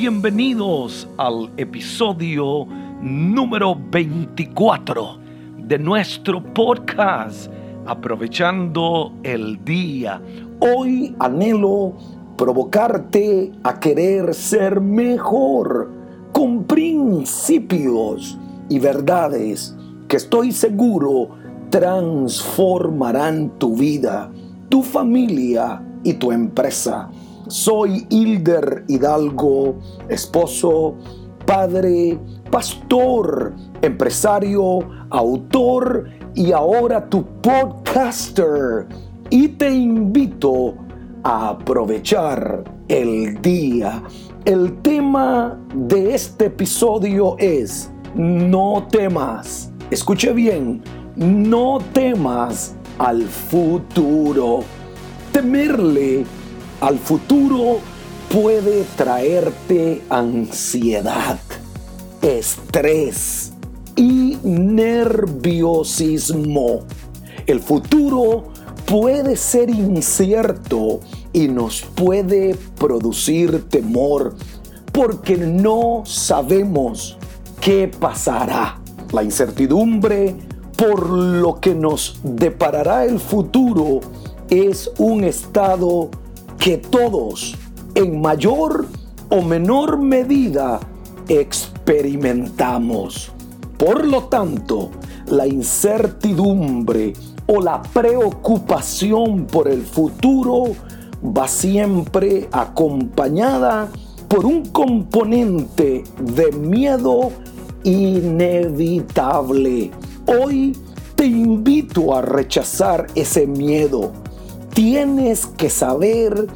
bienvenidos al episodio número 24 de nuestro podcast Aprovechando el Día. Hoy anhelo provocarte a querer ser mejor con principios y verdades que estoy seguro transformarán tu vida, tu familia y tu empresa. Soy Hilder Hidalgo, esposo, padre, pastor, empresario, autor y ahora tu podcaster. Y te invito a aprovechar el día. El tema de este episodio es no temas. Escuche bien, no temas al futuro. Temerle al futuro puede traerte ansiedad, estrés y nerviosismo. El futuro puede ser incierto y nos puede producir temor porque no sabemos qué pasará. La incertidumbre por lo que nos deparará el futuro es un estado que todos, en mayor o menor medida, experimentamos. Por lo tanto, la incertidumbre o la preocupación por el futuro va siempre acompañada por un componente de miedo inevitable. Hoy te invito a rechazar ese miedo tienes que saber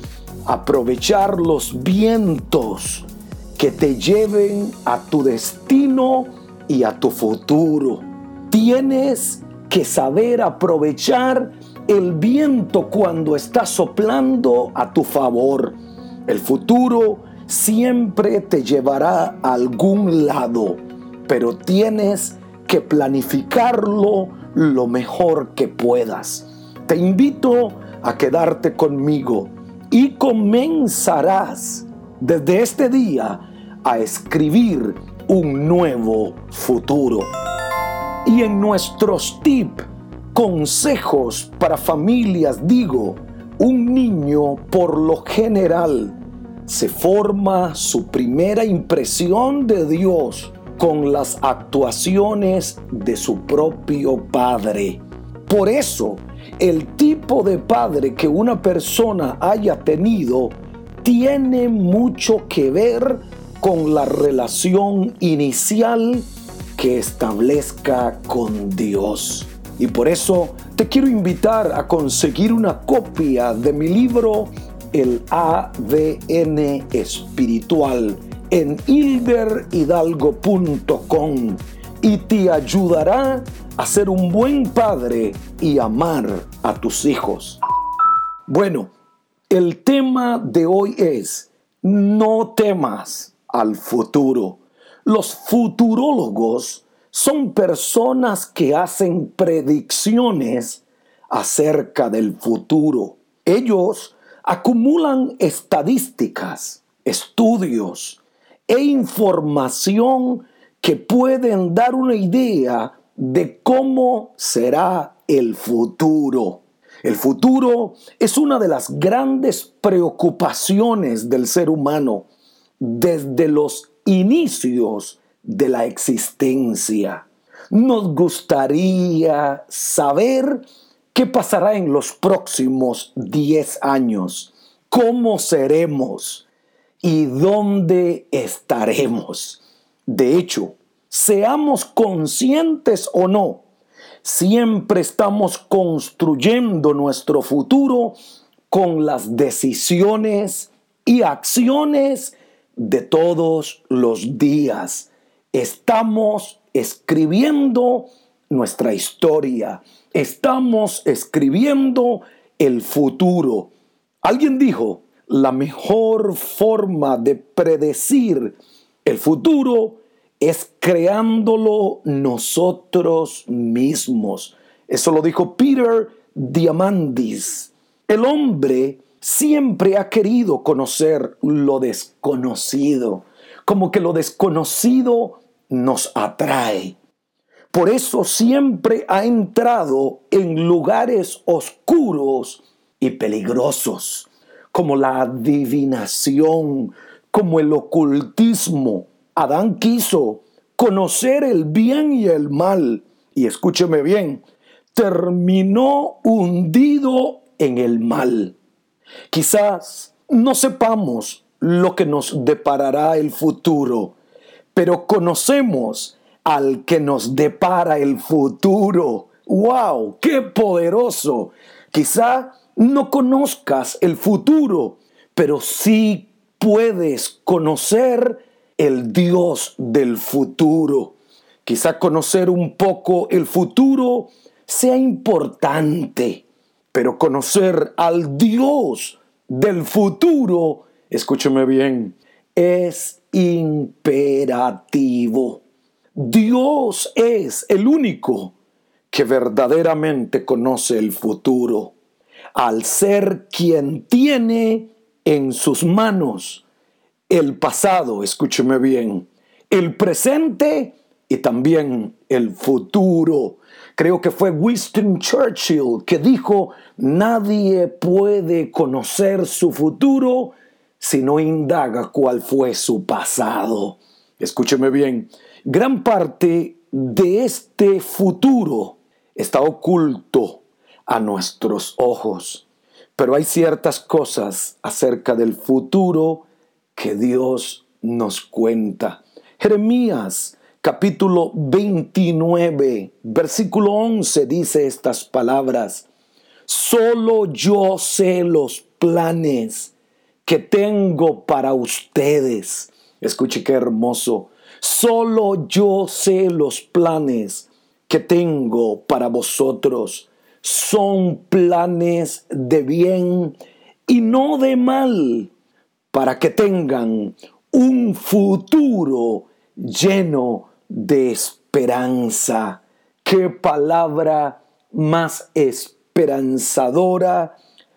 aprovechar los vientos que te lleven a tu destino y a tu futuro. Tienes que saber aprovechar el viento cuando está soplando a tu favor. El futuro siempre te llevará a algún lado, pero tienes que planificarlo lo mejor que puedas. Te invito a quedarte conmigo y comenzarás desde este día a escribir un nuevo futuro. Y en nuestros tips, consejos para familias, digo, un niño por lo general se forma su primera impresión de Dios con las actuaciones de su propio padre. Por eso, el tipo de padre que una persona haya tenido tiene mucho que ver con la relación inicial que establezca con Dios. Y por eso te quiero invitar a conseguir una copia de mi libro El ADN espiritual en hilderhidalgo.com y te ayudará a ser un buen padre y amar a tus hijos. Bueno, el tema de hoy es, no temas al futuro. Los futurólogos son personas que hacen predicciones acerca del futuro. Ellos acumulan estadísticas, estudios e información que pueden dar una idea de cómo será el futuro. El futuro es una de las grandes preocupaciones del ser humano desde los inicios de la existencia. Nos gustaría saber qué pasará en los próximos 10 años, cómo seremos y dónde estaremos. De hecho, seamos conscientes o no, siempre estamos construyendo nuestro futuro con las decisiones y acciones de todos los días. Estamos escribiendo nuestra historia, estamos escribiendo el futuro. Alguien dijo, la mejor forma de predecir el futuro es creándolo nosotros mismos. Eso lo dijo Peter Diamandis. El hombre siempre ha querido conocer lo desconocido. como que lo desconocido nos atrae. Por eso siempre ha entrado en lugares oscuros y peligrosos, como la adivinación, como el ocultismo. Adán quiso conocer el bien y el mal, y escúcheme bien, terminó hundido en el mal. Quizás no sepamos lo que nos deparará el futuro, pero conocemos al que nos depara el futuro. ¡Wow! ¡Qué poderoso! Quizá no conozcas el futuro, pero sí puedes conocer el Dios del futuro. Quizá conocer un poco el futuro sea importante, pero conocer al Dios del futuro, escúcheme bien, es imperativo. Dios es el único que verdaderamente conoce el futuro, al ser quien tiene en sus manos el pasado, escúcheme bien, el presente y también el futuro. Creo que fue Winston Churchill que dijo, nadie puede conocer su futuro si no indaga cuál fue su pasado. Escúcheme bien, Gran parte de este futuro está oculto a nuestros ojos, pero hay ciertas cosas acerca del futuro que Dios nos cuenta. Jeremías capítulo 29, versículo 11 dice estas palabras. Solo yo sé los planes que tengo para ustedes. Escuche qué hermoso. Solo yo sé los planes que tengo para vosotros. Son planes de bien y no de mal, para que tengan un futuro lleno de esperanza. Qué palabra más esperanzadora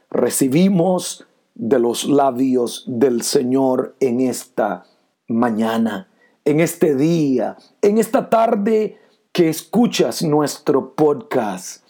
recibimos de los labios del Señor en esta mañana en este día, en esta tarde que escuchas nuestro podcast.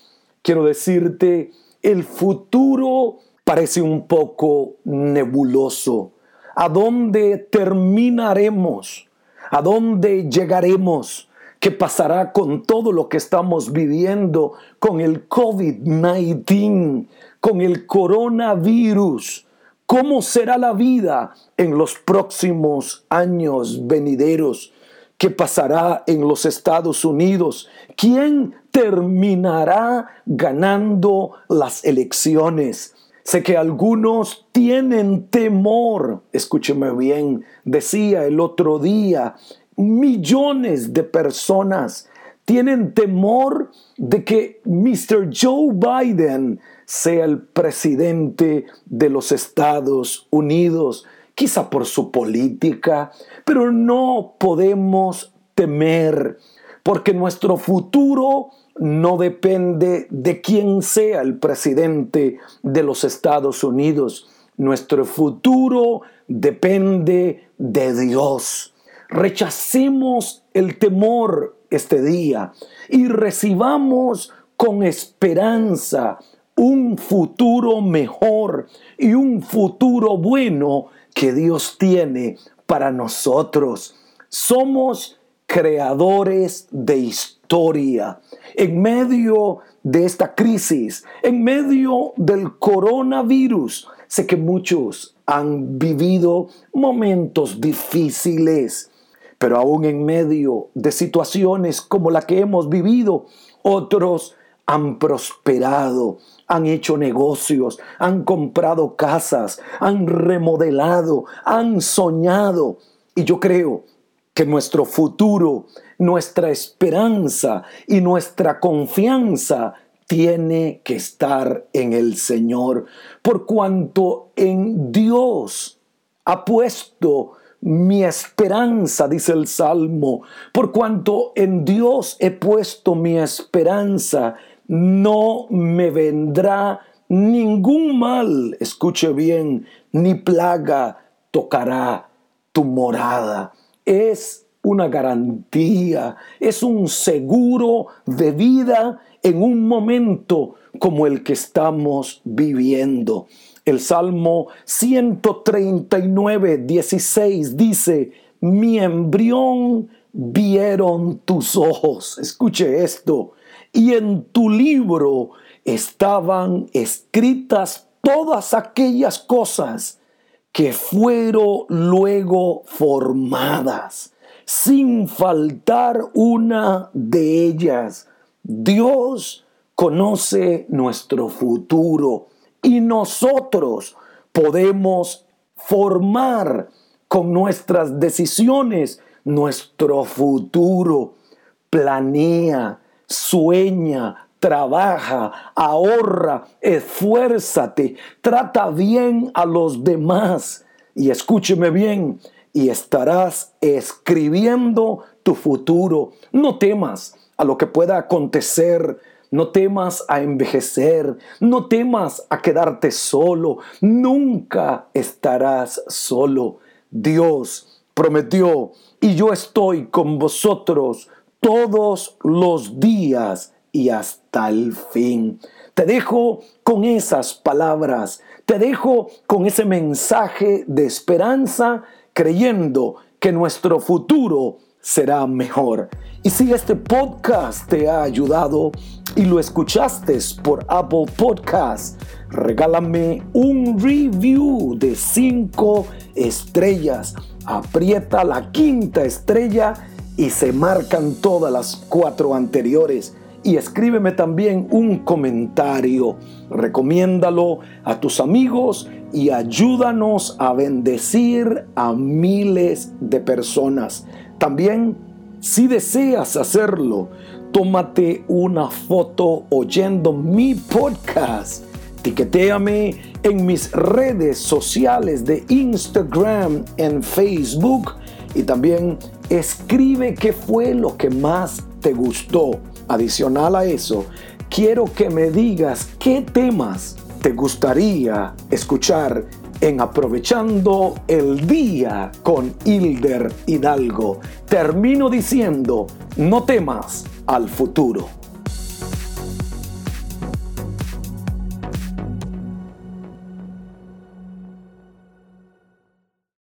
Quiero decirte, el futuro parece un poco nebuloso. ¿A dónde terminaremos? ¿A dónde llegaremos? ¿Qué pasará con todo lo que estamos viviendo con el COVID-19, con el coronavirus? ¿Cómo será la vida en los próximos años venideros? ¿Qué pasará en los Estados Unidos? ¿Quién terminará ganando las elecciones? Sé que algunos tienen temor. Escúcheme bien, decía el otro día, millones de personas tienen temor de que Mr. Joe Biden sea el presidente de los Estados Unidos, quizá por su política, pero no podemos temer, porque nuestro futuro no depende de quién sea el presidente de los Estados Unidos. Nuestro futuro depende de Dios. Rechacemos el temor este día y recibamos con esperanza un futuro mejor y un futuro bueno que Dios tiene para nosotros. Somos creadores de historia. En medio de esta crisis, en medio del coronavirus, sé que muchos han vivido momentos difíciles, pero aún en medio de situaciones como la que hemos vivido, otros han prosperado, han hecho negocios, han comprado casas, han remodelado, han soñado. Y yo creo que nuestro futuro, nuestra esperanza y nuestra confianza tiene que estar en el Señor, por cuanto en Dios ha puesto mi esperanza, dice el Salmo, por cuanto en Dios he puesto mi esperanza, no me vendrá ningún mal, escuche bien, ni plaga tocará tu morada. Es una garantía, es un seguro de vida en un momento como el que estamos viviendo. El Salmo 139, 16 dice, mi embrión vieron tus ojos. Escuche esto. Y en tu libro estaban escritas todas aquellas cosas que fueron luego formadas, sin faltar una de ellas. Dios conoce nuestro futuro y nosotros podemos formar con nuestras decisiones nuestro futuro. Planea, sueña, trabaja, ahorra, esfuérzate, trata bien a los demás y escúcheme bien y estarás escribiendo tu futuro. No temas a lo que pueda acontecer no temas a envejecer, no temas a quedarte solo, nunca estarás solo. Dios prometió, y yo estoy con vosotros todos los días y hasta fin. Te dejo con esas palabras, te dejo con ese mensaje de esperanza, creyendo que nuestro futuro será mejor. Y si este podcast te ha ayudado y lo escuchaste por Apple Podcast, regálame un review de 5 estrellas. Aprieta la quinta estrella y se marcan todas las cuatro anteriores. Y escríbeme también un comentario. Recomiéndalo a tus amigos y ayúdanos a bendecir a miles de personas. También, si deseas hacerlo, tómate una foto oyendo mi podcast. Etiquetéame en mis redes sociales de Instagram, en Facebook y también escribe qué fue lo que más te gustó. Adicional a eso, quiero que me digas qué temas te gustaría escuchar en Aprovechando el Día con Hilder Hidalgo. Termino diciendo, no temas al futuro.